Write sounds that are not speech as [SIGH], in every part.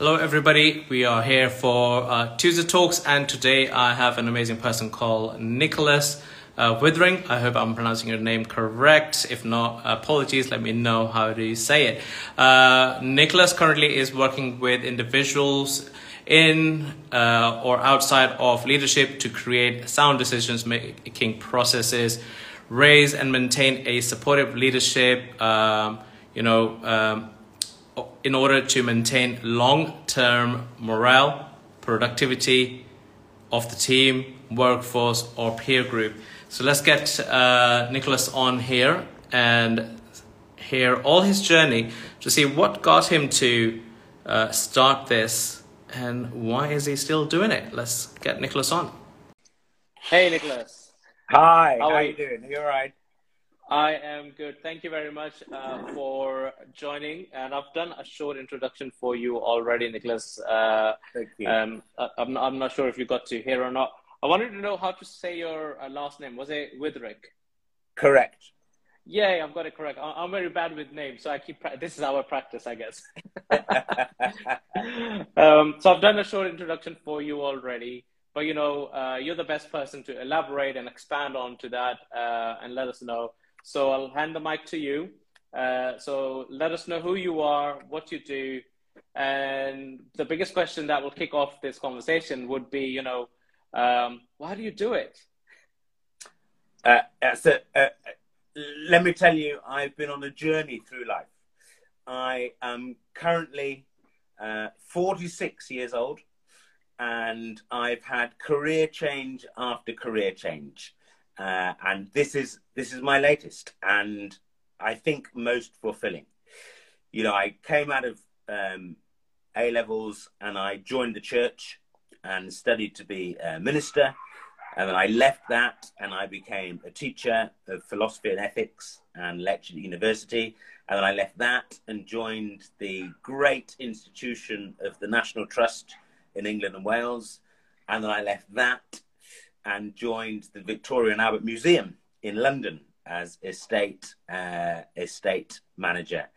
Hello, everybody. We are here for uh, Tuesday Talks, and today I have an amazing person called Nicholas uh, Withering. I hope I'm pronouncing your name correct. If not, apologies. Let me know how do you say it. Uh, Nicholas currently is working with individuals in uh, or outside of leadership to create sound decisions making processes, raise and maintain a supportive leadership. Um, you know. Um, in order to maintain long-term morale, productivity of the team, workforce, or peer group. So let's get uh, Nicholas on here and hear all his journey to see what got him to uh, start this and why is he still doing it. Let's get Nicholas on. Hey, Nicholas. Hi. How, how are you doing? Are you all right? I am good. Thank you very much uh, for joining. And I've done a short introduction for you already, Nicholas. Uh, Thank you. Um, I'm, I'm not sure if you got to hear or not. I wanted to know how to say your uh, last name. Was it Withrick? Correct. Yeah, I've got it correct. I'm very bad with names, so I keep. This is our practice, I guess. [LAUGHS] um, so I've done a short introduction for you already, but you know, uh, you're the best person to elaborate and expand on to that, uh, and let us know so I'll hand the mic to you. Uh, so let us know who you are, what you do, and the biggest question that will kick off this conversation would be, you know, um, why do you do it? Uh, so, uh, let me tell you, I've been on a journey through life. I am currently uh, 46 years old, and I've had career change after career change. Uh, and this is this is my latest, and I think most fulfilling. You know, I came out of um, A levels and I joined the church and studied to be a minister, and then I left that and I became a teacher of philosophy and ethics and lectured at university. And then I left that and joined the great institution of the National Trust in England and Wales. And then I left that and joined the Victoria and Albert Museum in London as estate uh, estate manager.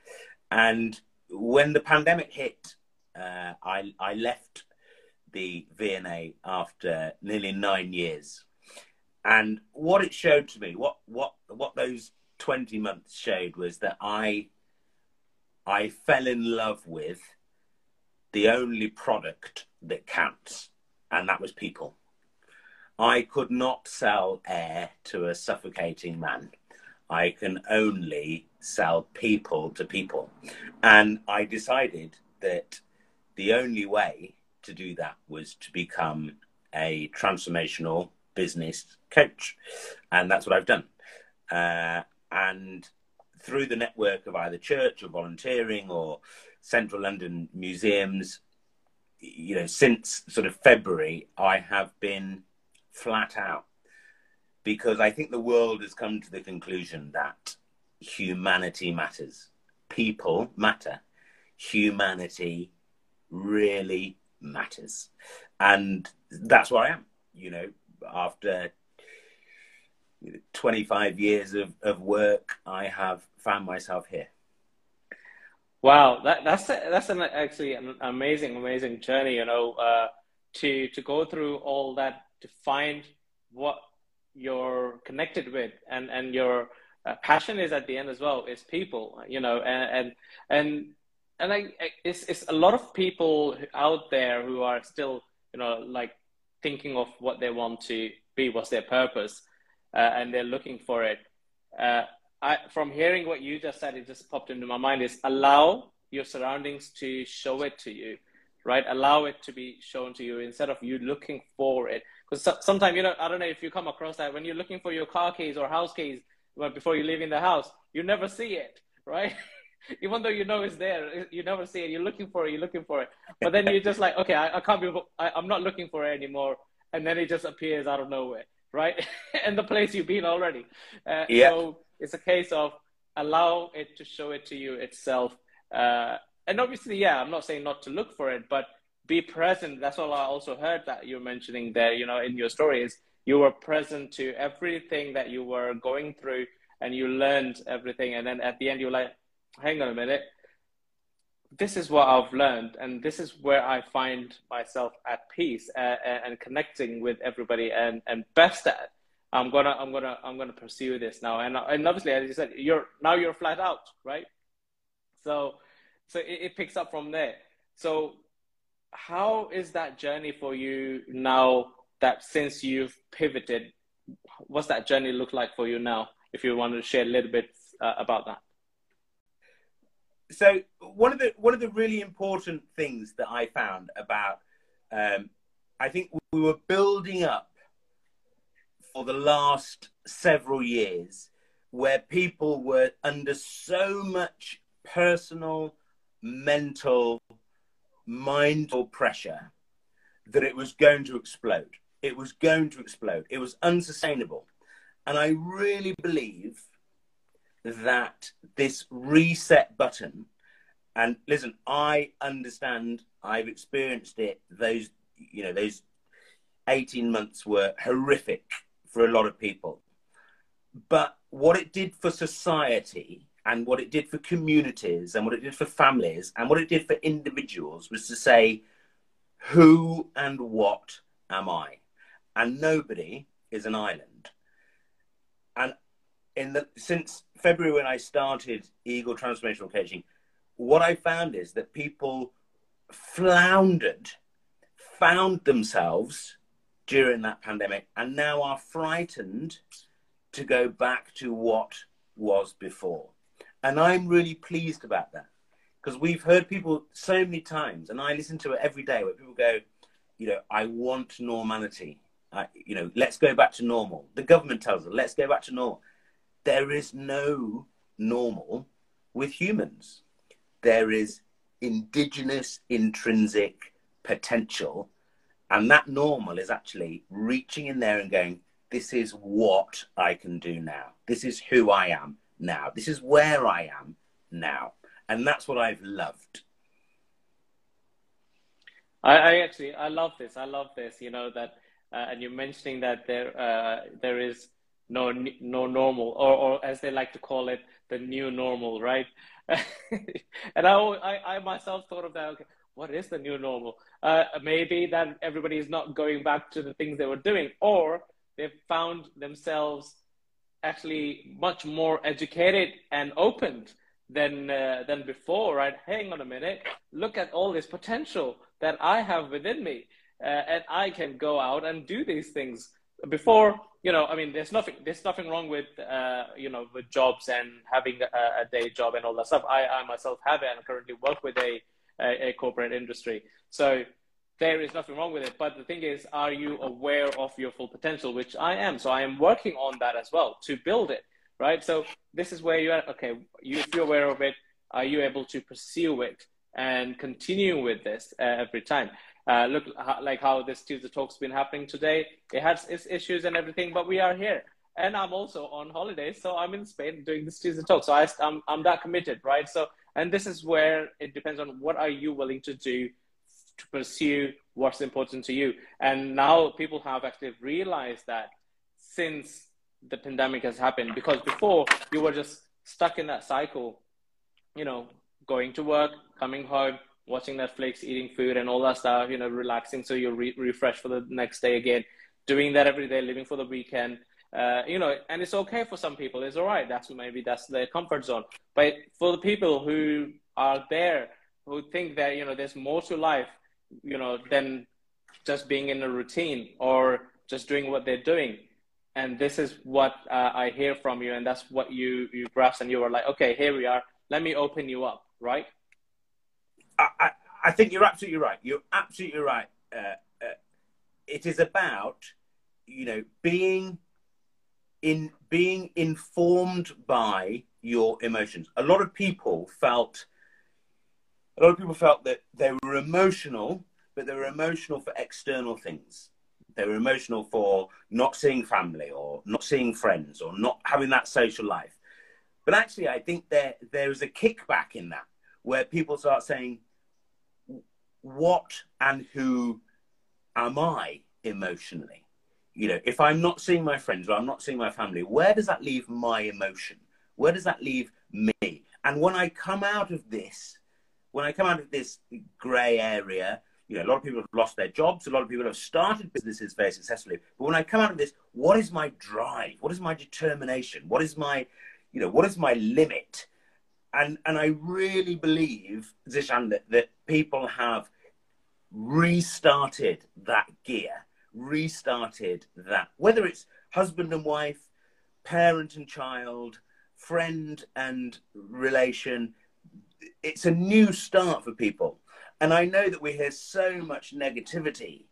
And when the pandemic hit, uh, I I left the V&A after nearly nine years. And what it showed to me, what what what those twenty months showed was that I I fell in love with the only product that counts, and that was people. I could not sell air to a suffocating man. I can only sell people to people. And I decided that the only way to do that was to become a transformational business coach. And that's what I've done. Uh, and through the network of either church or volunteering or central London museums, you know, since sort of February, I have been flat out because I think the world has come to the conclusion that humanity matters. People matter. Humanity really matters. And that's where I am, you know, after 25 years of, of work, I have found myself here. Wow, that, that's a, that's an actually an amazing, amazing journey. You know, uh, to to go through all that to find what you're connected with and and your uh, passion is at the end as well is people you know and and and, and I, it's, it's a lot of people out there who are still you know like thinking of what they want to be what's their purpose uh, and they're looking for it. Uh, I, from hearing what you just said it just popped into my mind is allow your surroundings to show it to you right? Allow it to be shown to you instead of you looking for it because sometimes you know I don't know if you come across that when you're looking for your car keys or house keys before you leave in the house, you never see it, right? [LAUGHS] Even though you know it's there, you never see it. You're looking for it. You're looking for it, but then you're just like, okay, I, I can't be. I, I'm not looking for it anymore, and then it just appears out of nowhere, right? [LAUGHS] in the place you've been already. Uh, yeah. So it's a case of allow it to show it to you itself. Uh, and obviously, yeah, I'm not saying not to look for it, but be present. That's all I also heard that you're mentioning there, you know, in your story is you were present to everything that you were going through and you learned everything. And then at the end, you're like, hang on a minute. this is what I've learned, and this is where I find myself at peace uh, and connecting with everybody and, and best at. I'm gonna I'm gonna I'm gonna pursue this now, and and obviously, as you said, you're now you're flat out, right? So so it, it picks up from there. So how is that journey for you now? That since you've pivoted, what's that journey look like for you now? If you want to share a little bit uh, about that so one of the one of the really important things that I found about um, I think we were building up for the last several years where people were under so much personal, mental, mindful pressure that it was going to explode. It was going to explode. It was unsustainable. And I really believe that this reset button, and listen, I understand, I've experienced it, those, you know, those 18 months were horrific for a lot of people. But what it did for society and what it did for communities and what it did for families and what it did for individuals was to say, who and what am I? And nobody is an island. And in the since February when I started Eagle Transformational Coaching, what I found is that people floundered, found themselves during that pandemic, and now are frightened to go back to what was before. And I'm really pleased about that because we've heard people so many times, and I listen to it every day where people go, you know, I want normality. I, you know, let's go back to normal. The government tells us, let's go back to normal there is no normal with humans. There is indigenous intrinsic potential. And that normal is actually reaching in there and going, this is what I can do now. This is who I am now. This is where I am now. And that's what I've loved. I, I actually, I love this. I love this, you know, that, uh, and you're mentioning that there, uh, there is no no normal or, or as they like to call it the new normal right [LAUGHS] and I, I, I myself thought of that okay what is the new normal uh, maybe that everybody is not going back to the things they were doing or they've found themselves actually much more educated and opened than uh, than before right? Hang on a minute. Look at all this potential that i have within me uh, and i can go out and do these things. Before you know i mean there's nothing there's nothing wrong with uh, you know with jobs and having a, a, day job and all that stuff. I, I myself have it and currently work with a, a, a corporate industry. So there is nothing wrong with it but the thing is are you aware of your full potential which i am so i am working on that as well to build it right so this is where you're okay you, if you're aware of it are you able to pursue it and continue with this uh, every time uh, look like how this Tuesday talk's been happening today. It has its issues and everything, but we are here. And I'm also on holiday, so I'm in Spain doing this Tuesday talk. So I, I'm, I'm that committed, right? So, and this is where it depends on what are you willing to do to pursue what's important to you. And now people have actually realized that since the pandemic has happened, because before you were just stuck in that cycle, you know, going to work, coming home, watching Netflix, eating food, and all that stuff. You know, relaxing so you're re- refreshed for the next day again. Doing that every day, living for the weekend. Uh, you know, and it's okay for some people. It's all right. That's maybe that's their comfort zone. But for the people who are there, who think that you know there's more to life, you know, than just being in a routine or just doing what they're doing. And this is what uh, I hear from you, and that's what you you grasp, and you were like, okay, here we are. Let me open you up, right? I, I think you're absolutely right. You're absolutely right. Uh, uh, it is about, you know, being in being informed by your emotions. A lot of people felt, a lot of people felt that they were emotional, but they were emotional for external things. They were emotional for not seeing family or not seeing friends or not having that social life. But actually, I think there there is a kickback in that where people start saying, what and who am I emotionally? You know, if I'm not seeing my friends or I'm not seeing my family, where does that leave my emotion? Where does that leave me? And when I come out of this when I come out of this grey area, you know, a lot of people have lost their jobs. A lot of people have started businesses very successfully. But when I come out of this, what is my drive? What is my determination? What is my, you know, what is my limit? And and I really believe, Zishan, that, that people have restarted that gear, restarted that, whether it's husband and wife, parent and child, friend and relation, it's a new start for people. And I know that we hear so much negativity,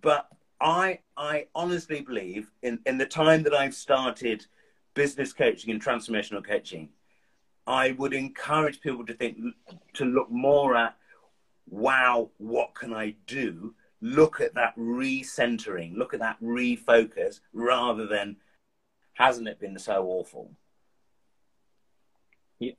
but I I honestly believe in, in the time that I've started business coaching and transformational coaching, I would encourage people to think to look more at wow, what can I do? Look at that recentering, look at that refocus rather than hasn't it been so awful?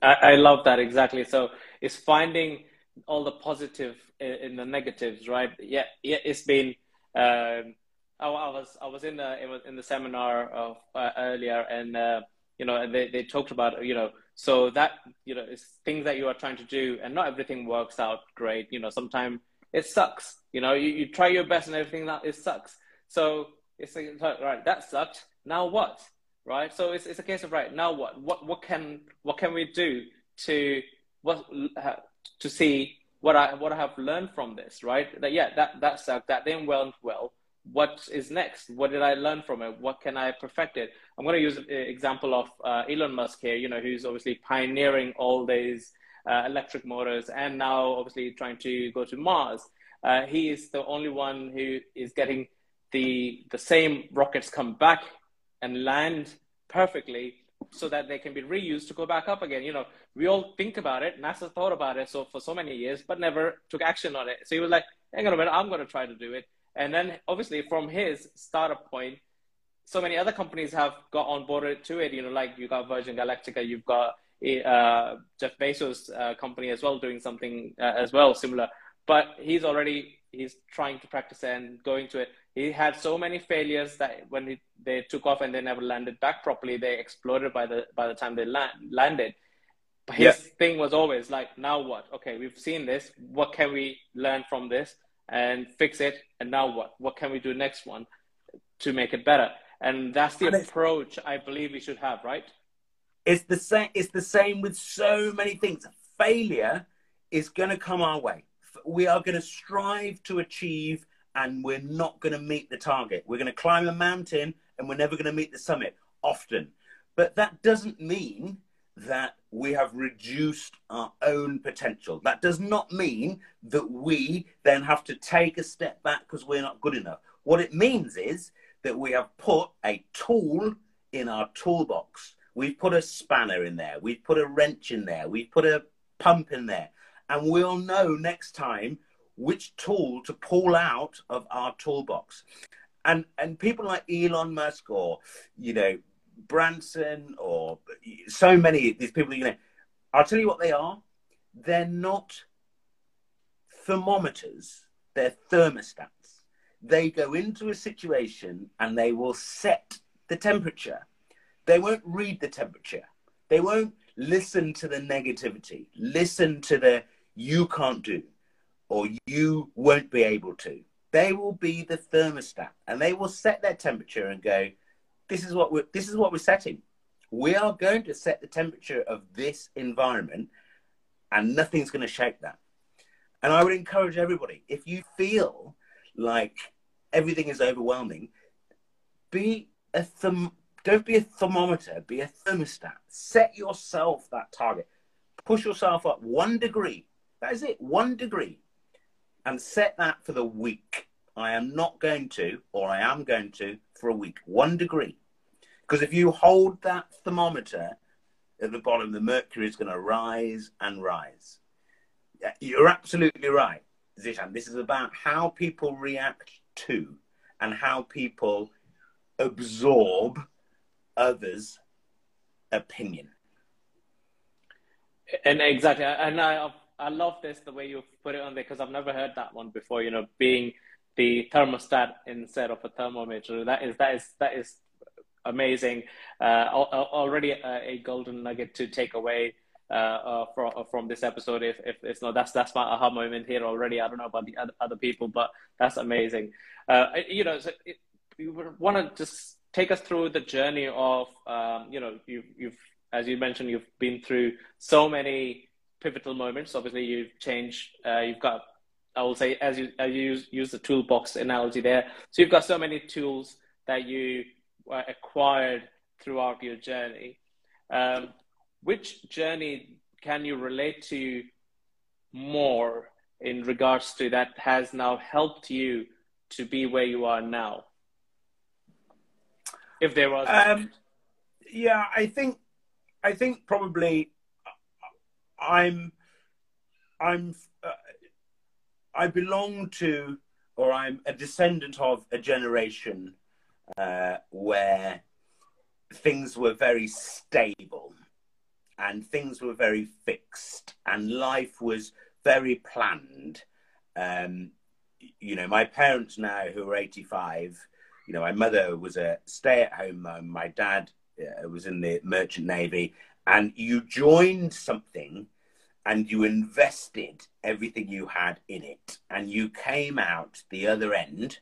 I, I love that exactly. So it's finding all the positive in, in the negatives, right? Yeah, yeah. It's been. Um, I, I, was I was in the in the seminar of, uh, earlier, and uh, you know they they talked about you know so that you know it's things that you are trying to do, and not everything works out great. You know, sometimes it sucks. You know, you, you try your best and everything that it sucks. So it's like right, that sucked. Now what? Right? So it's, it's a case of right now what what what can what can we do to what to see what I what I have learned from this, right? That yeah, that that that didn't went well. What is next? What did I learn from it? What can I perfect it? I'm going to use an example of uh, Elon Musk here. You know, who's obviously pioneering all these uh, electric motors, and now obviously trying to go to Mars. Uh, he is the only one who is getting the the same rockets come back and land perfectly so that they can be reused to go back up again. You know, we all think about it. NASA thought about it so for so many years, but never took action on it. So he was like, hang on a minute, I'm going to try to do it. And then obviously from his startup point, so many other companies have got on board to it. You know, like you got Virgin Galactica, you've got uh, Jeff Bezos' uh, company as well doing something uh, as well similar. But he's already he's trying to practice and going to it he had so many failures that when he, they took off and they never landed back properly, they exploded by the by the time they land, landed. But his yeah. thing was always like, now what? Okay, we've seen this. What can we learn from this and fix it? And now what? What can we do next one to make it better? And that's the and approach I believe we should have, right? It's the same. It's the same with so many things. Failure is going to come our way. We are going to strive to achieve and we're not going to meet the target. We're going to climb a mountain and we're never going to meet the summit often. But that doesn't mean that we have reduced our own potential. That does not mean that we then have to take a step back because we're not good enough. What it means is that we have put a tool in our toolbox. We've put a spanner in there, we've put a wrench in there, we've put a pump in there, and we'll know next time which tool to pull out of our toolbox. And and people like Elon Musk or you know Branson or so many these people you know, I'll tell you what they are. They're not thermometers. They're thermostats. They go into a situation and they will set the temperature. They won't read the temperature. They won't listen to the negativity. Listen to the you can't do or you won't be able to. They will be the thermostat and they will set their temperature and go, this is what we're, this is what we're setting. We are going to set the temperature of this environment and nothing's going to shake that. And I would encourage everybody, if you feel like everything is overwhelming, be a therm- don't be a thermometer, be a thermostat. Set yourself that target. Push yourself up one degree. That is it, one degree and set that for the week. I am not going to, or I am going to, for a week, one degree. Because if you hold that thermometer at the bottom, the mercury is going to rise and rise. You're absolutely right, Zishan. This is about how people react to and how people absorb others' opinion. And exactly, and I I love this the way you put it on there because I've never heard that one before. You know, being the thermostat instead of a thermometer. That is that is that is amazing. Uh, already a, a, golden nugget to take away uh, uh, from from this episode. If if it's not, that's that's my aha moment here already. I don't know about the other, other people, but that's amazing. Uh, you know, so it, you want to just take us through the journey of um, you know you you've as you mentioned you've been through so many pivotal moments. Obviously, you've changed. Uh, you've got I will say as you as you use, use the toolbox analogy there. So you've got so many tools that you acquired throughout your journey. Um, which journey can you relate to more in regards to that has now helped you to be where you are now? If there was, um, yeah, I think, I think probably, I'm, I'm, uh, I belong to, or I'm a descendant of a generation uh, where things were very stable and things were very fixed and life was very planned. Um, you know, my parents now who are 85, you know, my mother was a stay at home mum, my dad uh, was in the merchant navy, and you joined something and you invested everything you had in it, and you came out the other end.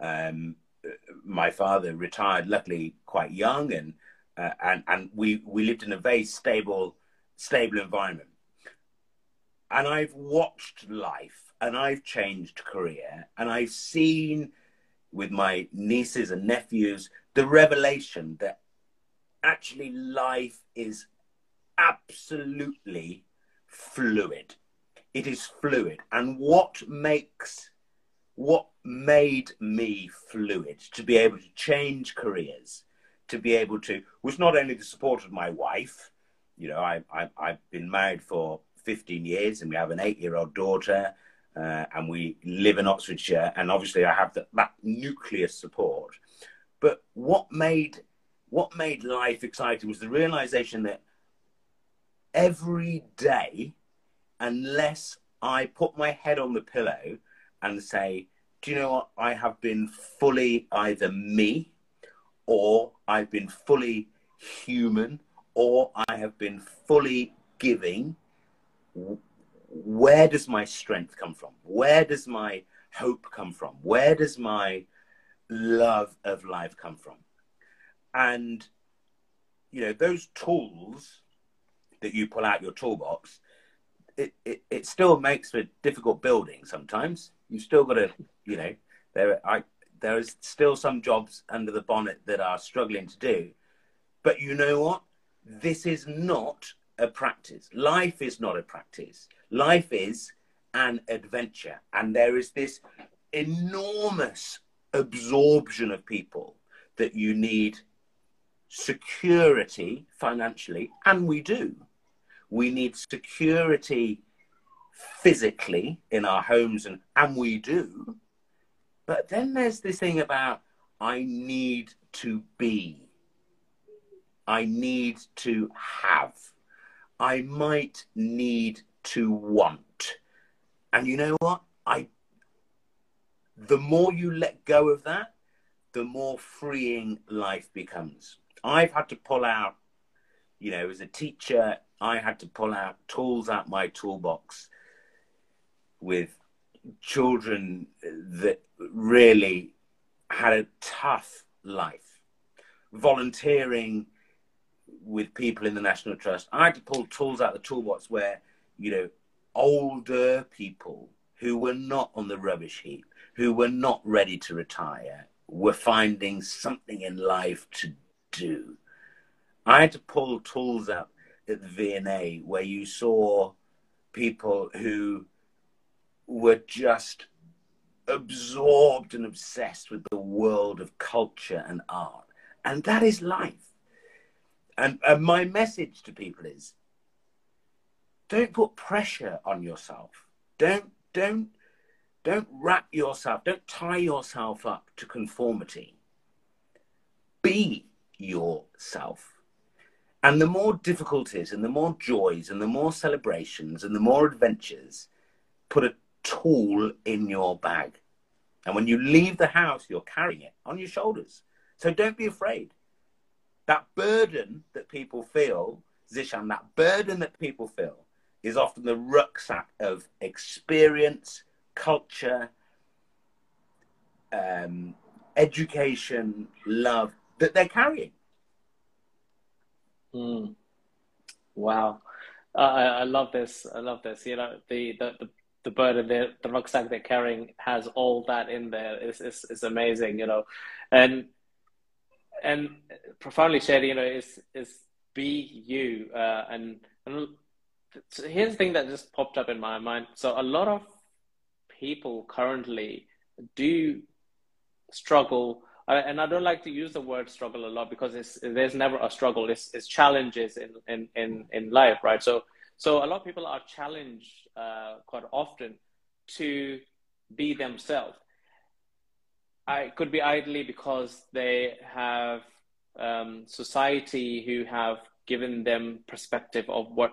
Um, my father retired, luckily, quite young, and uh, and and we we lived in a very stable stable environment. And I've watched life, and I've changed career, and I've seen with my nieces and nephews the revelation that actually life is absolutely fluid. It is fluid, and what makes what made me fluid to be able to change careers to be able to, was not only the support of my wife, you know, I, I, I've been married for 15 years and we have an eight year old daughter uh, and we live in Oxfordshire. And obviously I have the, that nucleus support. But what made, what made life exciting was the realization that every day, unless I put my head on the pillow and say, do you know what? I have been fully either me or I've been fully human, or I have been fully giving, where does my strength come from? Where does my hope come from? Where does my love of life come from? And, you know, those tools that you pull out your toolbox, it, it, it still makes for difficult building sometimes. you've still got to, you know, there, I, there is still some jobs under the bonnet that are struggling to do. But you know what? This is not a practice. Life is not a practice. Life is an adventure. And there is this enormous absorption of people that you need security financially, and we do. We need security physically in our homes, and, and we do. But then there's this thing about I need to be. I need to have. I might need to want. And you know what? I the more you let go of that, the more freeing life becomes. I've had to pull out, you know, as a teacher, I had to pull out tools out my toolbox with children that really had a tough life, volunteering with people in the National Trust. I had to pull tools out of the toolbox where, you know, older people who were not on the rubbish heap, who were not ready to retire, were finding something in life to do. I had to pull tools out at the V&A where you saw people who were just absorbed and obsessed with the world of culture and art. And that is life. And, and my message to people is don't put pressure on yourself. Don't, don't, don't wrap yourself, don't tie yourself up to conformity. Be yourself. And the more difficulties and the more joys and the more celebrations and the more adventures, put a tool in your bag. And when you leave the house, you're carrying it on your shoulders. So don't be afraid. That burden that people feel Zishan, that burden that people feel is often the rucksack of experience, culture, um, education, love that they're carrying. Mm. Wow. I, I love this. I love this. You know, the, the, the, the burden, the, the rucksack they're carrying has all that in there. It's, it's, it's amazing, you know. And, and profoundly shared, you know, is, is be you. Uh, and, and so here's the thing that just popped up in my mind. So a lot of people currently do struggle and I don't like to use the word struggle a lot because there's never a struggle. It's, it's challenges in, in, in, in life, right? So, so a lot of people are challenged uh, quite often to be themselves. I could be idly because they have um, society who have given them perspective of what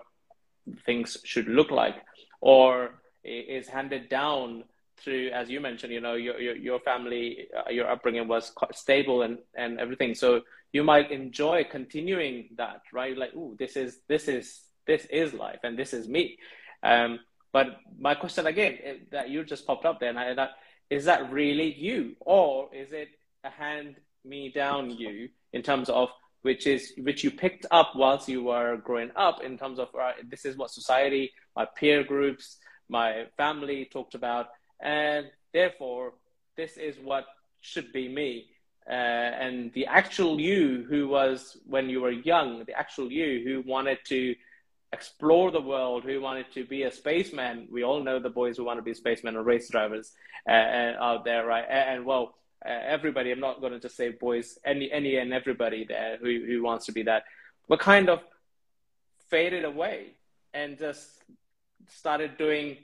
things should look like, or is handed down through, as you mentioned, you know, your your, your family, uh, your upbringing was quite stable and and everything. So you might enjoy continuing that, right? Like, oh, this is this is this is life, and this is me. Um, but my question again that you just popped up there, and I, that is that really you, or is it a hand me down you in terms of which is which you picked up whilst you were growing up in terms of right, this is what society, my peer groups, my family talked about, and therefore this is what should be me. Uh, and the actual you who was when you were young, the actual you who wanted to explore the world, who wanted to be a spaceman. We all know the boys who want to be spacemen or race drivers uh, uh out there, right? And, and well, uh, everybody. I'm not going to just say boys, any, any, and everybody there who who wants to be that, but kind of faded away and just started doing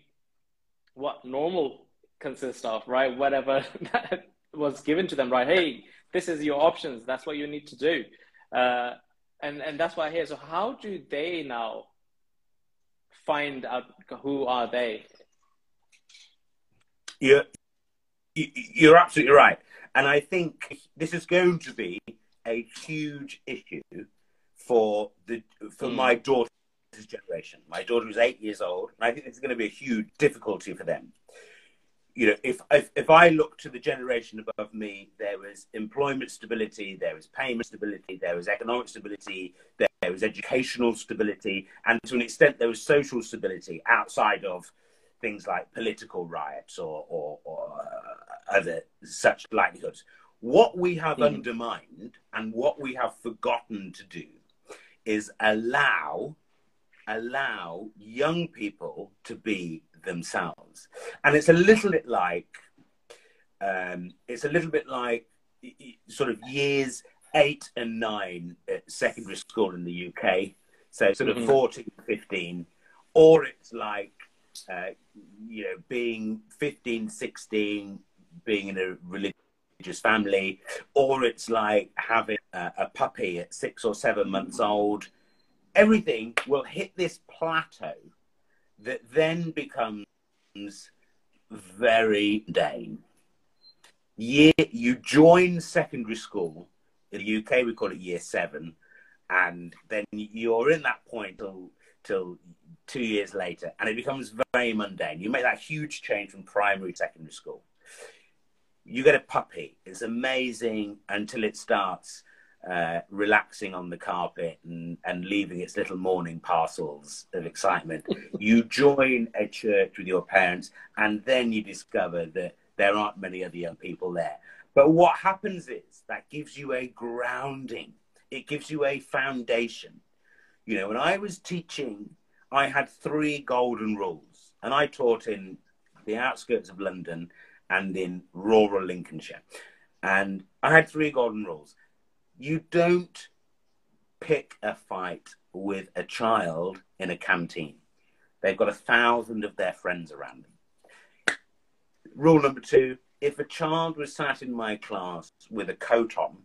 what normal consist of, right? Whatever [LAUGHS] that was given to them, right? Hey, this is your options. That's what you need to do. Uh, and, and that's why here. So how do they now find out who are they? You're, you're absolutely right. And I think this is going to be a huge issue for the for mm. my daughter's generation. My daughter is eight years old, and I think it's going to be a huge difficulty for them you know, if, if, if I look to the generation above me, there was employment stability, there was payment stability, there was economic stability, there, was educational stability, and to an extent, there was social stability outside of things like political riots or, or, or uh, other such likelihoods. What we have mm. undermined and what we have forgotten to do is allow allow young people to be themselves. And it's a little bit like, um, it's a little bit like sort of years eight and nine at secondary school in the UK. So sort of mm-hmm. 14, 15. Or it's like, uh, you know, being 15, 16, being in a religious family. Or it's like having a, a puppy at six or seven months old. Everything will hit this plateau that then becomes very mundane. Year, you join secondary school. In the UK, we call it year seven. And then you're in that point till, till two years later. And it becomes very mundane. You make that huge change from primary to secondary school. You get a puppy. It's amazing until it starts uh, relaxing on the carpet and, and leaving its little morning parcels of excitement. [LAUGHS] you join a church with your parents, and then you discover that there aren't many other young people there. But what happens is that gives you a grounding, it gives you a foundation. You know, when I was teaching, I had three golden rules, and I taught in the outskirts of London and in rural Lincolnshire. And I had three golden rules you don't pick a fight with a child in a canteen. They've got a thousand of their friends around them. Rule number two if a child was sat in my class with a coat on,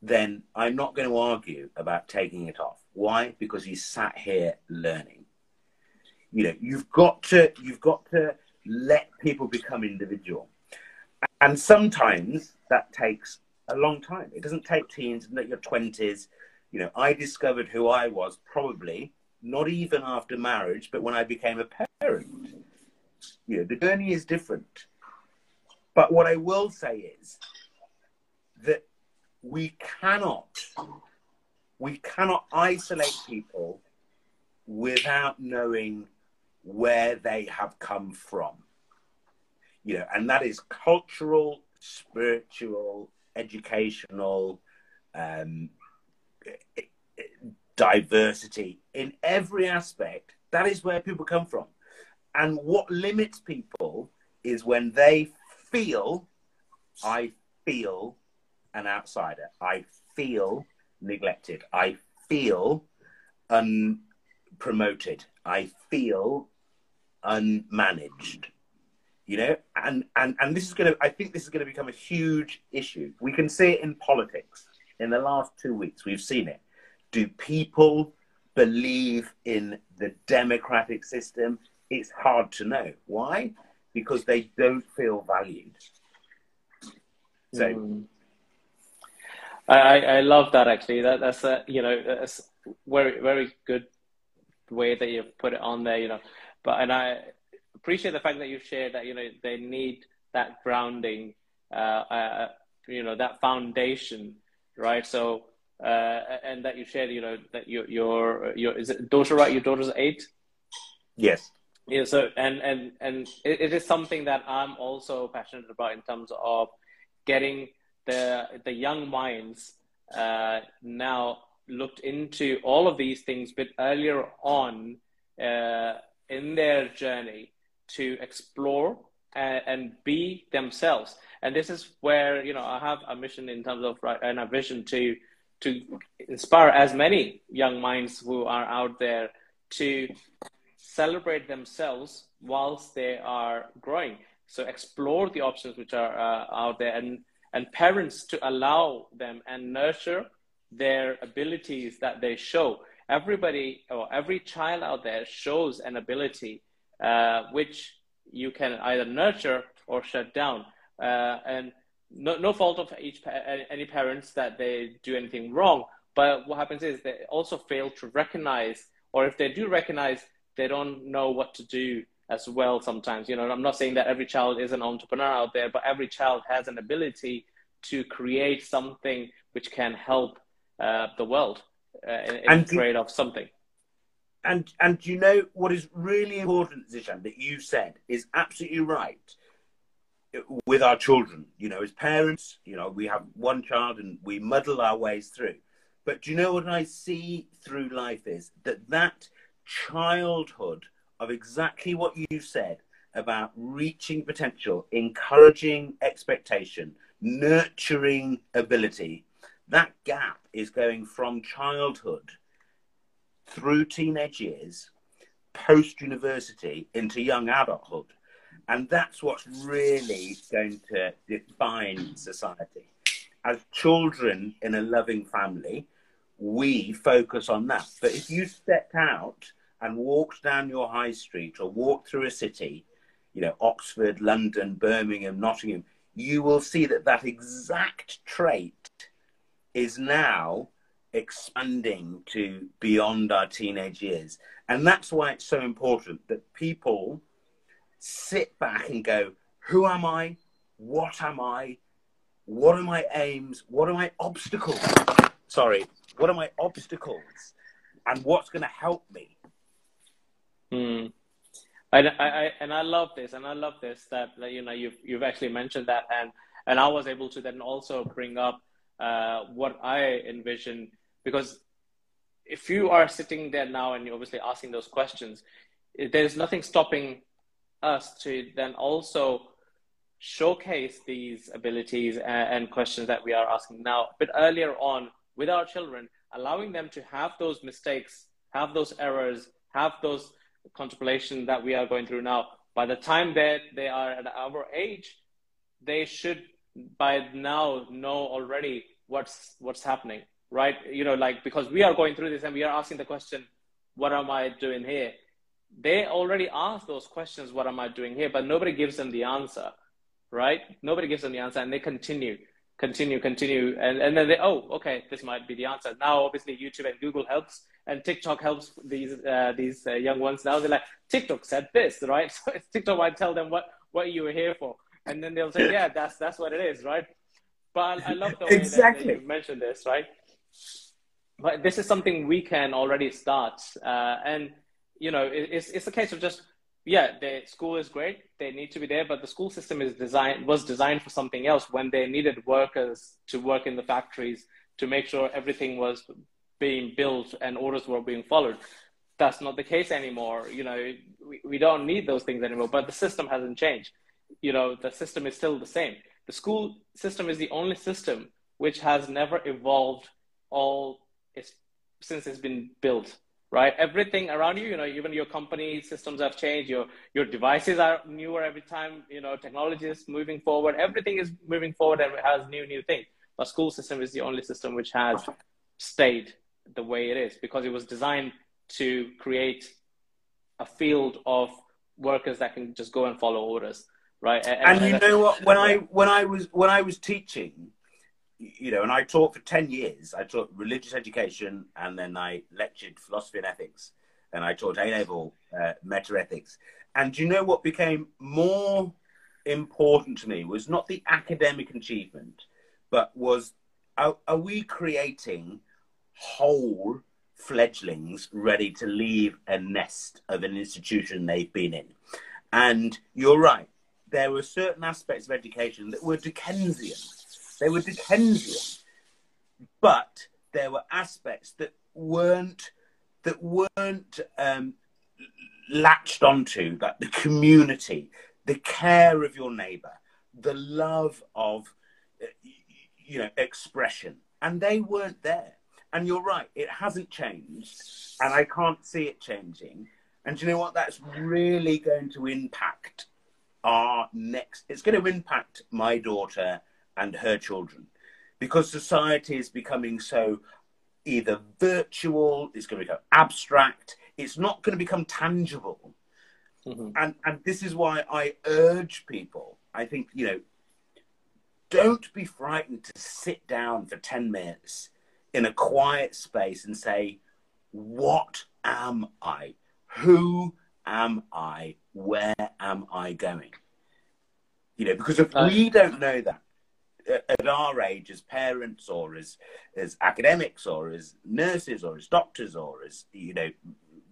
then I'm not going to argue about taking it off. Why? Because he's sat here learning. You know, you've got to you've got to let people become individual. And sometimes that takes a long time. It doesn't take teens in your 20s, You know, I discovered who I was probably not even after marriage, but when I became a parent. You know, the journey is different. But what I will say is that we cannot we cannot isolate people without knowing where they have come from. You know, and that is cultural, spiritual, educational, um, diversity in every aspect. That is where people come from. And what limits people is when they feel, I feel an outsider. I feel neglected. I feel unpromoted. I feel unmanaged. You know, and, and, and this is going to, I think this is going to become a huge issue. We can see it in politics. In the last two weeks, we've seen it. Do people believe in the democratic system? It's hard to know. Why? Because they don't feel valued. So, mm. I, I love that actually. That that's a you know that's very very good way that you've put it on there. You know, but and I appreciate the fact that you shared that you know they need that grounding, uh, uh you know that foundation, right? So uh, and that you shared, you know, that your your your is it daughter right? Your daughter's eight. Yes. Yeah. So and and and it, it is something that I'm also passionate about in terms of getting the the young minds uh, now looked into all of these things a bit earlier on uh, in their journey to explore and, and, be themselves. And this is where you know I have a mission in terms of and a vision to to inspire as many young minds who are out there to celebrate themselves whilst they are growing. So explore the options which are uh, out there and, and parents to allow them and nurture their abilities that they show. Everybody or every child out there shows an ability uh, which you can either nurture or shut down. Uh, and no, no fault of each any parents that they do anything wrong but what happens is they also fail to recognize or if they do recognize they don't know what to do as well sometimes you know i'm not saying that every child is an entrepreneur out there but every child has an ability to create something which can help uh, the world uh, in, in trade of something and and you know what is really important Zishan, that you said is absolutely right with our children. You know, as parents, you know, we have one child and we muddle our ways through. But do you know what I see through life is that that childhood of exactly what you said about reaching potential, encouraging expectation, nurturing ability, that gap is going from childhood through teenage years, post university into young adulthood. And that's what's really going to define society. As children in a loving family, we focus on that. But if you stepped out and walked down your high street or walked through a city, you know, Oxford, London, Birmingham, Nottingham, you will see that that exact trait is now expanding to beyond our teenage years. And that's why it's so important that people sit back and go, who am I? What am I? What are my aims? What are my obstacles? Sorry, what are my obstacles? And what's going to help me? Hmm. I, I, and I love this, and I love this that you know you've you've actually mentioned that, and and I was able to then also bring up uh, what I envision because if you are sitting there now and you're obviously asking those questions, there's nothing stopping us to then also showcase these abilities and, questions that we are asking now but earlier on with our children, allowing them to have those mistakes, have those errors, have those contemplation that we are going through now. By the time that they are at our age, they should by now know already what's what's happening, right? You know, like because we are going through this and we are asking the question, "What am I doing here?" they already ask those questions what am i doing here but nobody gives them the answer right nobody gives them the answer and they continue continue, continue, and and then they oh okay this might be the answer. Now obviously YouTube and Google helps, and TikTok helps these uh, these uh, young ones. Now they're like TikTok said this, right? [LAUGHS] So TikTok might tell them what what you were here for, and then they'll say yeah that's that's what it is, right? But I, I love the way exactly. that, that you mentioned this, right? But this is something we can already start, uh, and you know it, it's it's a case of just yeah, the school is great. They need to be there, but the school system is designed was designed for something else. When they needed workers to work in the factories to make sure everything was being built and orders were being followed. That's not the case anymore. You know, we, we don't need those things anymore. But the system hasn't changed. You know, the system is still the same. The school system is the only system which has never evolved all is since it's been built right? Everything around you, you know, even your company systems have changed. Your your devices are newer every time. You know, technology is moving forward. Everything is moving forward and has new new things. But school system is the only system which has stayed the way it is because it was designed to create a field of workers that can just go and follow orders, right? And, and, and you know what? When I when I was when I was teaching, you know, and I taught for 10 years. I taught religious education and then I lectured philosophy and ethics and I taught A level uh, meta ethics. And you know what became more important to me was not the academic achievement, but was are, are we creating whole fledglings ready to leave a nest of an institution they've been in? And you're right, there were certain aspects of education that were Dickensian they were Dickensian, but there were aspects that weren't that weren't um, latched onto, like the community, the care of your neighbour, the love of uh, you know expression, and they weren't there. And you're right, it hasn't changed, and I can't see it changing. And you know what? That's really going to impact our next. It's going to impact my daughter and her children because society is becoming so either virtual, it's going to become abstract, it's not going to become tangible. Mm-hmm. And, and this is why I urge people, I think, you know, don't be frightened to sit down for 10 minutes in a quiet space and say, What am I? Who am I? Where am I going? You know, because if uh, we don't know that, at our age as parents or as as academics or as nurses or as doctors or as you know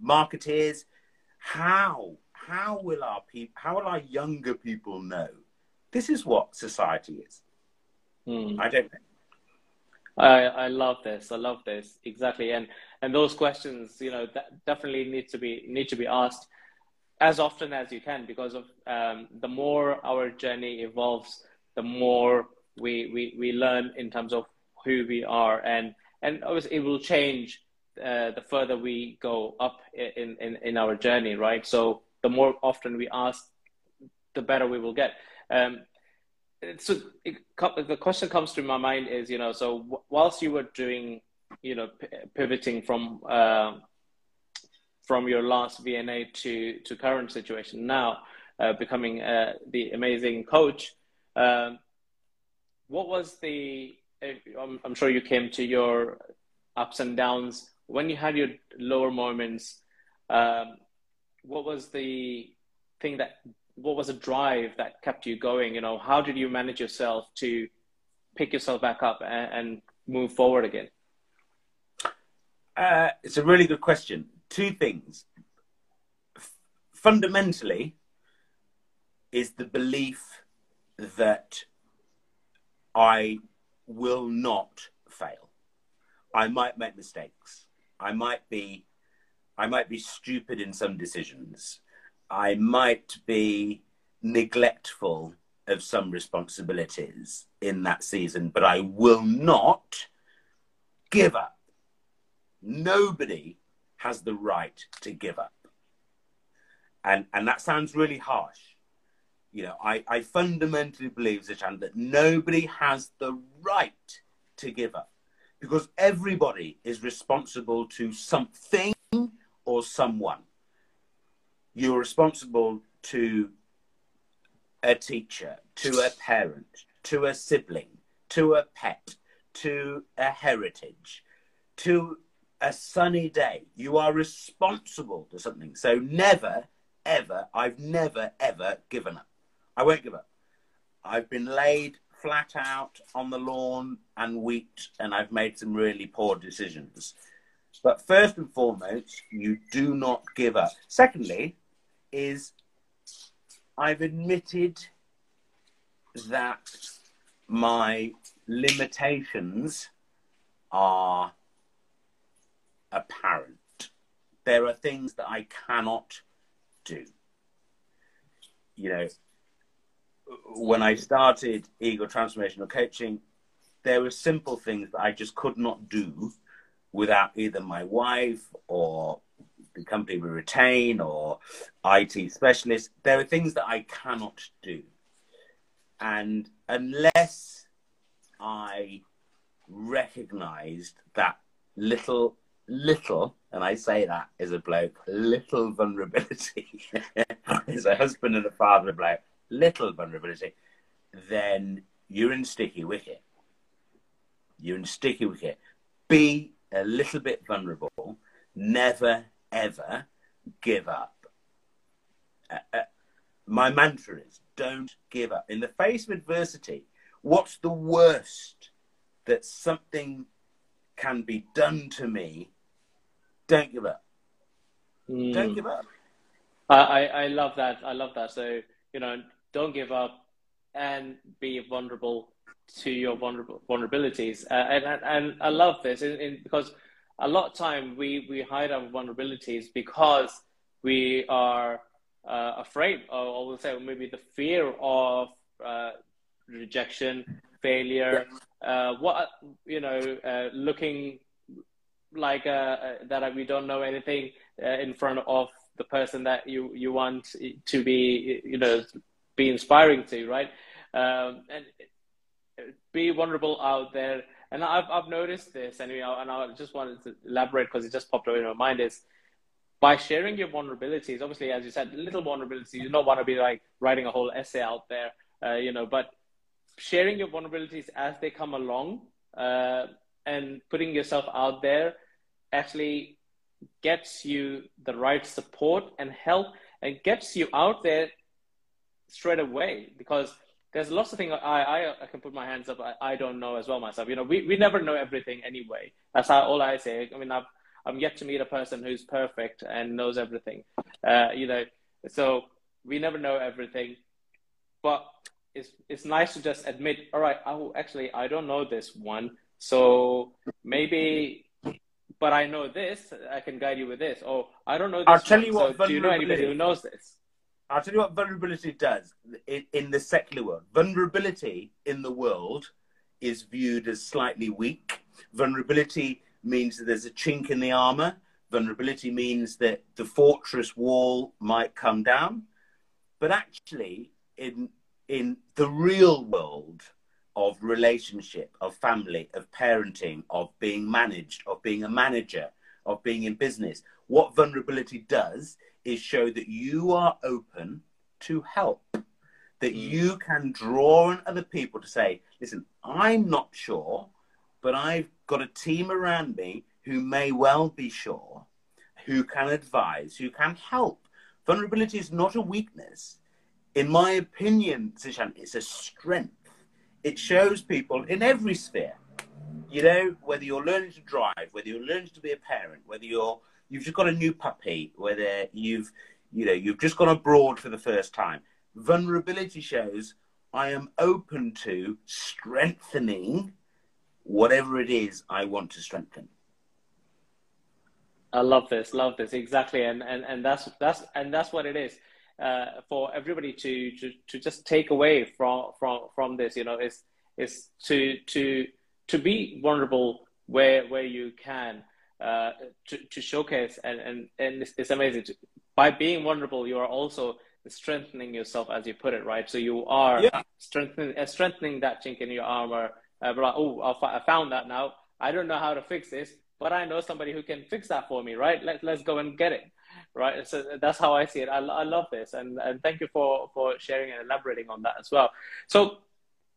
marketeers how how will our people how will our younger people know this is what society is mm. i don't know I, I love this. I love this exactly, and and those questions, you know, that definitely need to be need to be asked as often as you can because of um, the more our journey evolves, the more we, we, we learn in terms of who we are and and obviously it will change uh, the further we go up in, in, in our journey, right? So the more often we ask, the better we will get. Um, so it, the question comes to my mind is, you know, so whilst you were doing, you know, pivoting from uh, from your last VNA to to current situation now, uh, becoming uh, the amazing coach. Um, what was the I'm, I'm, sure you came to your ups and downs. When you had your lower moments um, what was the thing that what was a drive that kept you going? You know how did you manage yourself to pick yourself back up and, and move forward again? Uh, it's a really good question. Two things. F- fundamentally is the belief that I will not fail. I might make mistakes. I might be I might be stupid in some decisions. I might be neglectful of some responsibilities in that season, but I will not give up. Nobody has the right to give up. And and that sounds really harsh you know, I, I fundamentally believe, Zishan, that nobody has the right to give up because everybody is responsible to something or someone. You're responsible to a teacher, to a parent, to a sibling, to a pet, to a heritage, to a sunny day. You are responsible to something. So never, ever, I've never, ever given up. I won't give up. I've been laid flat out on the lawn and weeped, and I've made some really poor decisions. But first and foremost, you do not give up. Secondly, is I've admitted that my limitations are apparent. There are things that I cannot do. You know, when I started Eagle transformational coaching, there were simple things that I just could not do without either my wife or the company we retain or IT specialists. There are things that I cannot do. And unless I recognized that little, little, and I say that as a bloke, little vulnerability, [LAUGHS] as a husband and a father bloke, little vulnerability, then you're in sticky wicket. You're in sticky wicket. Be a little bit vulnerable. Never, ever give up. Uh, uh, my mantra is don't give up. In the face of adversity, what's the worst that something can be done to me? Don't give up. Mm. Don't give up. I, I love that. I love that. So, you know, don't give up and be vulnerable to your vulnerable vulnerabilities. Uh, and, and, and I love this in, in, because a lot of time we, we hide our vulnerabilities because we are uh, afraid or, or we'll say maybe the fear of uh, rejection, failure, uh, what, you know, uh, looking like uh, uh, that we don't know anything in front of the person that you, you want to be, you know, be inspiring to, right? Um, and be vulnerable out there. And I've, I've noticed this, know, and I just wanted to elaborate because it just popped up in my mind is by sharing your vulnerabilities, obviously, as you said, little vulnerabilities, you don't want to be like writing a whole essay out there, uh, you know, but sharing your vulnerabilities as they come along uh, and putting yourself out there actually gets you the right support and help and gets you out there straight away because there's lots of things I, I, I can put my hands up. I, I don't know as well myself. You know, we, we never know everything anyway. That's how, all I say. I mean, I've, I'm yet to meet a person who's perfect and knows everything. Uh, you know, so we never know everything, but it's, it's nice to just admit, all right, oh, actually, I don't know this one. So maybe, but I know this, I can guide you with this. Oh, I don't know this. I'll tell one, you what, so do you know anybody who knows this? I'll tell you what vulnerability does in, in the secular world. Vulnerability in the world is viewed as slightly weak. Vulnerability means that there's a chink in the armor. Vulnerability means that the fortress wall might come down. But actually, in in the real world of relationship, of family, of parenting, of being managed, of being a manager, of being in business, what vulnerability does is show that you are open to help, that mm. you can draw on other people to say, listen, I'm not sure, but I've got a team around me who may well be sure, who can advise, who can help. Vulnerability is not a weakness. In my opinion, Zishan, it's a strength. It shows people in every sphere, you know, whether you're learning to drive, whether you're learning to be a parent, whether you're you've just got a new puppy, whether you've you know you've just gone abroad for the first time. Vulnerability shows I am open to strengthening whatever it is I want to strengthen. I love this, love this exactly, and and and that's that's and that's what it is uh, for everybody to, to to just take away from from from this. You know, is is to to to be vulnerable where where you can, uh, to, to showcase and and and it's, it's amazing. To, by being vulnerable, you are also strengthening yourself, as you put it, right? So you are yeah. strengthening uh, strengthening that chink in your armor. Uh, but oh, I found that now. I don't know how to fix this, but I know somebody who can fix that for me, right? Let let's go and get it, right? So that's how I see it. I, I love this, and and thank you for for sharing and elaborating on that as well. So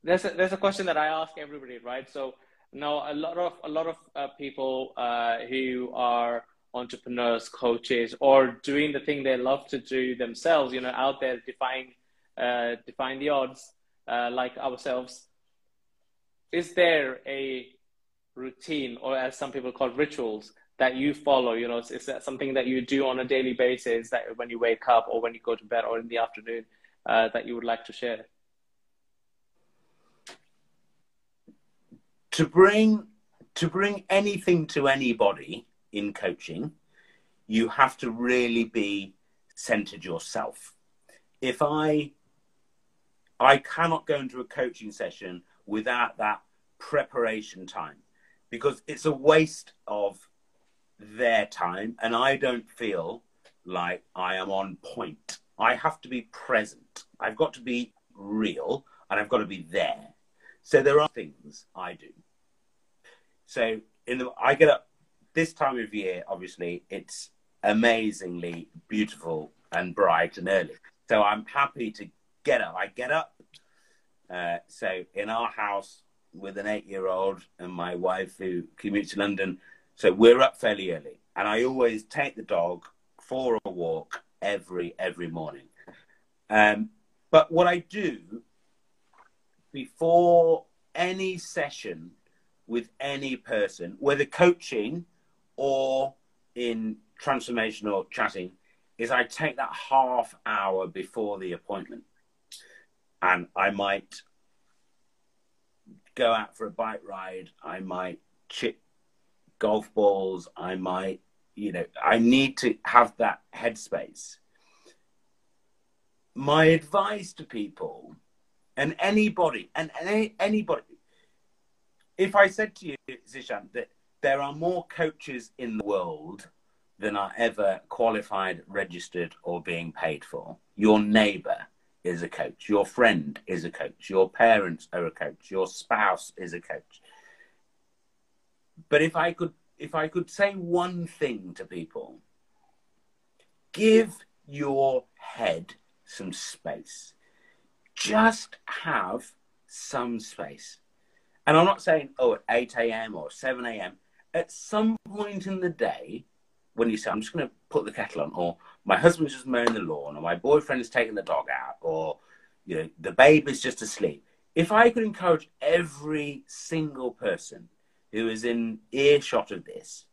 there's a, there's a question that I ask everybody, right? So now a lot of a lot of uh, people uh, who are entrepreneurs, coaches, or doing the thing they love to do themselves, you know, out there defying uh, defying the odds, uh, like ourselves. Is there a routine, or as some people call rituals, that you follow? You know, is that something that you do on a daily basis, that when you wake up, or when you go to bed, or in the afternoon, uh, that you would like to share? To bring to bring anything to anybody in coaching, you have to really be centered yourself. If I I cannot go into a coaching session without that preparation time because it's a waste of their time and I don't feel like I am on point. I have to be present. I've got to be real and I've got to be there. So there are things I do. So in the I get up this time of year, obviously it's amazingly beautiful and bright and early. So I'm happy to get up. I get up. Uh, so in our house with an eight year old and my wife who commutes to London, so we're up fairly early. And I always take the dog for a walk every every morning. Um, but what I do before any session with any person, whether coaching or in transformational chatting, is I take that half hour before the appointment and I might go out for a bike ride. I might chip golf balls. I might, you know, I need to have that headspace. My advice to people and anybody, and, any, anybody, if I said to you, Zishan, that there are more coaches in the world than are ever qualified, registered, or being paid for, your neighbor is a coach, your friend is a coach, your parents are a coach, your spouse is a coach. But if I could if I could say one thing to people, give your head some space. Just have some space. And I'm not saying, oh, at 8 a.m. or 7 a.m. At some point in the day, when you say, I'm just going to put the kettle on, or my husband's just mowing the lawn, or my boyfriend is taking the dog out, or you know, the baby's just asleep. If I could encourage every single person who is in earshot of this,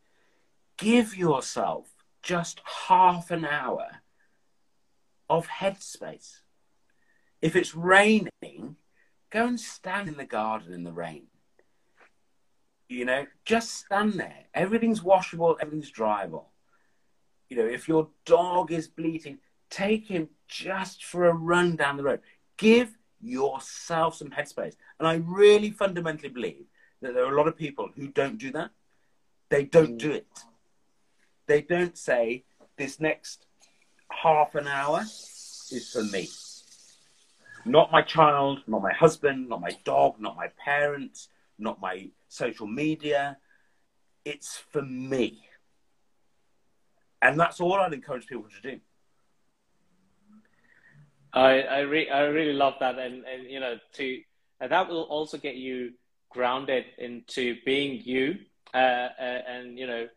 give yourself just half an hour of headspace. If it's raining, go and stand in the garden in the rain. You know, just stand there. Everything's washable, everything's dryable. You know, if your dog is bleating, take him just for a run down the road. Give yourself some headspace. And I really fundamentally believe that there are a lot of people who don't do that. They don't do mm. it. They don't say, this next half an hour is for me. Not my child, not my husband, not my dog, not my parents, not my social media. It's for me. And that's all I'd encourage people to do. I I, re- I really love that, and and you know to and that will also get you grounded into being you, uh, uh, and you know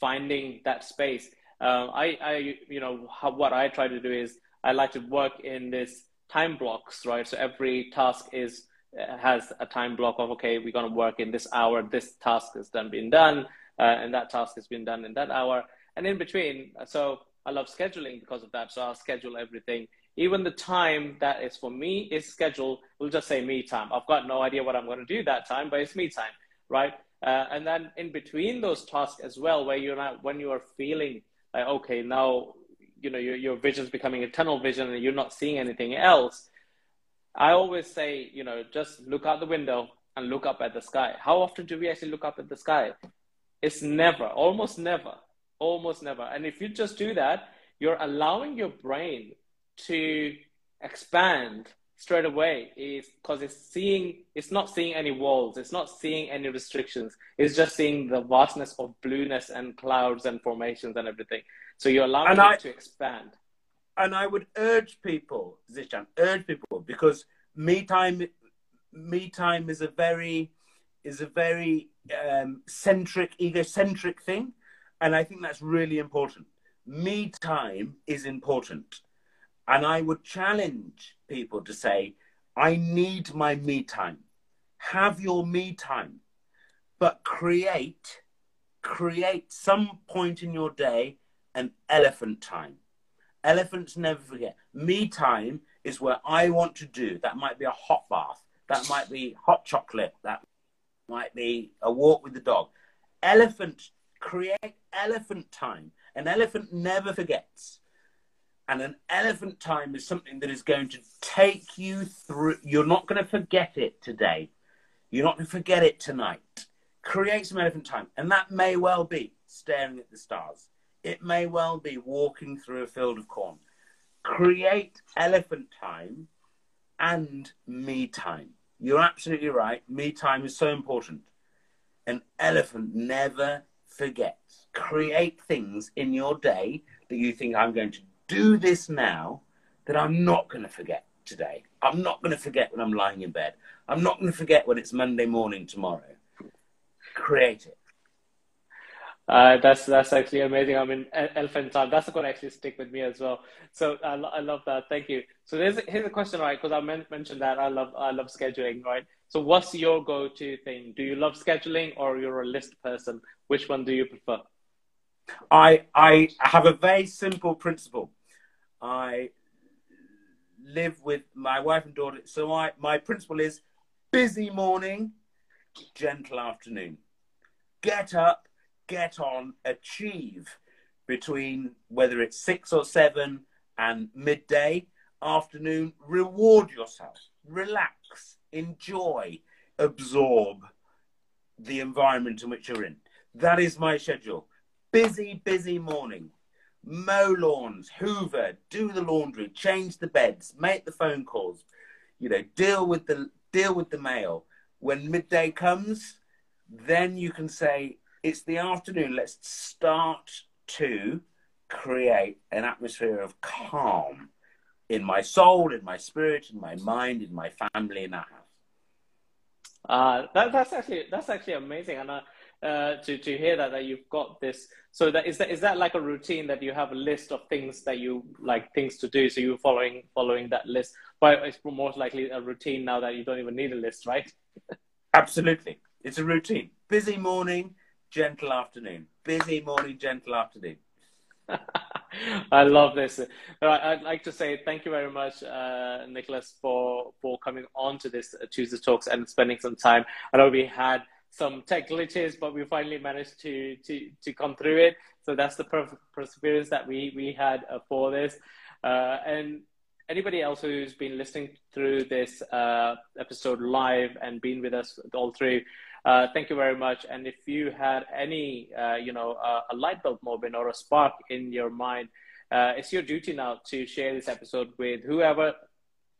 finding that space. Um, I I you know how, what I try to do is I like to work in this time blocks, right? So every task is has a time block of okay, we're gonna work in this hour. This task is done being done, uh, and that task has been done in that hour and in between. So I love scheduling because of that. So I'll schedule everything. Even the time that is for me is scheduled. We'll just say me time. I've got no idea what I'm going to do that time, but it's me time, right? Uh, and then in between those tasks as well, where you're not, when you are feeling like, okay, now, you know, your, your vision's becoming a tunnel vision and you're not seeing anything else. I always say, you know, just look out the window and look up at the sky. How often do we actually look up at the sky? It's never, almost never almost never. And if you just do that, you're allowing your brain to expand straight away is because it's seeing it's not seeing any walls it's not seeing any restrictions it's just seeing the vastness of blueness and clouds and formations and everything so you're allowing and it I, to expand and i would urge people zishan urge people because me time me time is a very is a very um, centric, egocentric thing, and I think that's really important. Me time is important, and I would challenge people to say, "I need my me time." Have your me time, but create create some point in your day an elephant time. Elephants never forget. Me time is where I want to do. That might be a hot bath. That might be hot chocolate. That might be a walk with the dog. Elephant, create elephant time. An elephant never forgets. And an elephant time is something that is going to take you through. You're not going to forget it today. You're not going to forget it tonight. Create some elephant time. And that may well be staring at the stars. It may well be walking through a field of corn. Create elephant time and me time. You're absolutely right. Me time is so important. An elephant never forgets. Create things in your day that you think I'm going to do this now that I'm not going to forget today. I'm not going to forget when I'm lying in bed. I'm not going to forget when it's Monday morning tomorrow. Create it. Uh, that's that's actually amazing. I mean, elephant time. That's going to actually stick with me as well. So I, I love that. Thank you. So there's here's a question, right? Because I men- mentioned that I love I love scheduling, right? So what's your go-to thing? Do you love scheduling or you're a list person? Which one do you prefer? I I have a very simple principle. I live with my wife and daughter, so my my principle is busy morning, gentle afternoon. Get up get on, achieve between whether it's six or seven and midday, afternoon, reward yourself, relax, enjoy, absorb the environment in which you're in. That is my schedule. Busy, busy morning. Mow lawns, hoover, do the laundry, change the beds, make the phone calls, you know, deal with the deal with the mail. When midday comes, then you can say, it's the afternoon. Let's start to create an atmosphere of calm in my soul, in my spirit, in my mind, in my family, in our house. Uh, that, that's actually that's actually amazing, and uh, uh, to to hear that that you've got this. So that is that is that like a routine that you have a list of things that you like things to do. So you're following following that list, but it's most likely a routine now that you don't even need a list, right? Absolutely, it's a routine. Busy morning, gentle afternoon. Busy morning, gentle afternoon. [LAUGHS] I love this. I'd like to say thank you very much, uh, Nicholas, for for coming on to this uh, Tuesday Talks and spending some time. I know we had some tech glitches, but we finally managed to to to come through it. So that's the perseverance that we we had uh, for this. Uh, and anybody else who's been listening through this uh, episode live and been with us all through, uh, thank you very much. And if you had any, uh, you know, uh, a light bulb moment or a spark in your mind, uh, it's your duty now to share this episode with whoever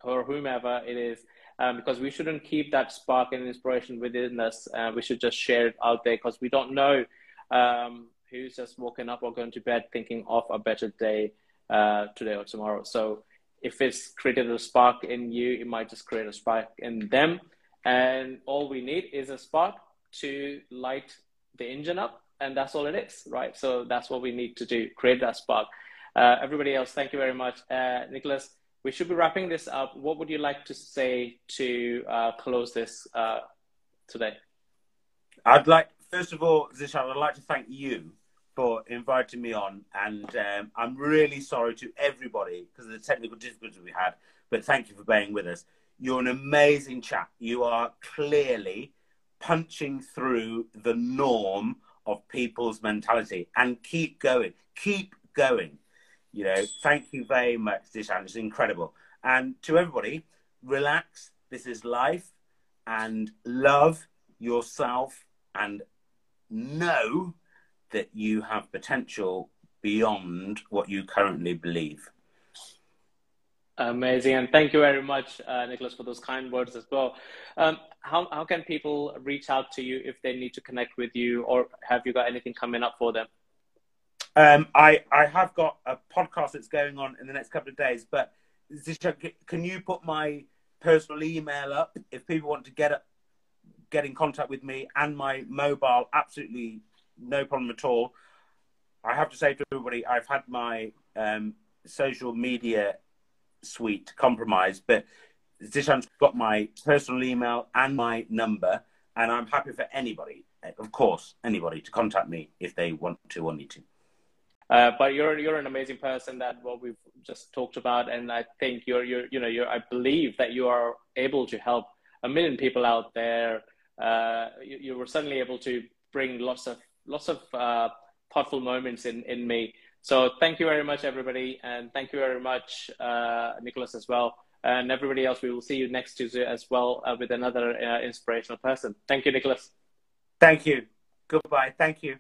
or whomever it is, um, because we shouldn't keep that spark and inspiration within us. Uh, we should just share it out there because we don't know um, who's just woken up or going to bed thinking of a better day uh, today or tomorrow. So if it's created a spark in you, it might just create a spark in them. And all we need is a spark to light the engine up. And that's all it is, right? So that's what we need to do, create that spark. Uh, everybody else, thank you very much. Uh, Nicholas, we should be wrapping this up. What would you like to say to uh, close this uh, today? I'd like, first of all, Zishan, I'd like to thank you for inviting me on. And um, I'm really sorry to everybody because of the technical difficulties we had, but thank you for being with us. You're an amazing chap. You are clearly punching through the norm of people's mentality and keep going. Keep going. You know, thank you very much, Zishan. It's incredible. And to everybody, relax. This is life and love yourself and know that you have potential beyond what you currently believe. Amazing. And thank you very much, uh, Nicholas, for those kind words as well. Um, how, how can people reach out to you if they need to connect with you, or have you got anything coming up for them? Um, I, I have got a podcast that's going on in the next couple of days, but Zisha, can you put my personal email up if people want to get up, get in contact with me and my mobile. Absolutely no problem at all. I have to say to everybody, I've had my um, social media suite compromise. but Zishan's got my personal email and my number, and I'm happy for anybody, of course, anybody to contact me if they want to or need to. Uh, but you're you're an amazing person that what we've just talked about, and I think you're you're you know you're I believe that you are able to help a million people out there. Uh, you, you, were suddenly able to bring lots of lots of uh, thoughtful moments in in me. So thank you very much, everybody, and thank you very much, uh, Nicholas, as well, and everybody else. We will see you next Tuesday as well uh, with another uh, inspirational person. Thank you, Nicholas. Thank you. Goodbye. Thank you.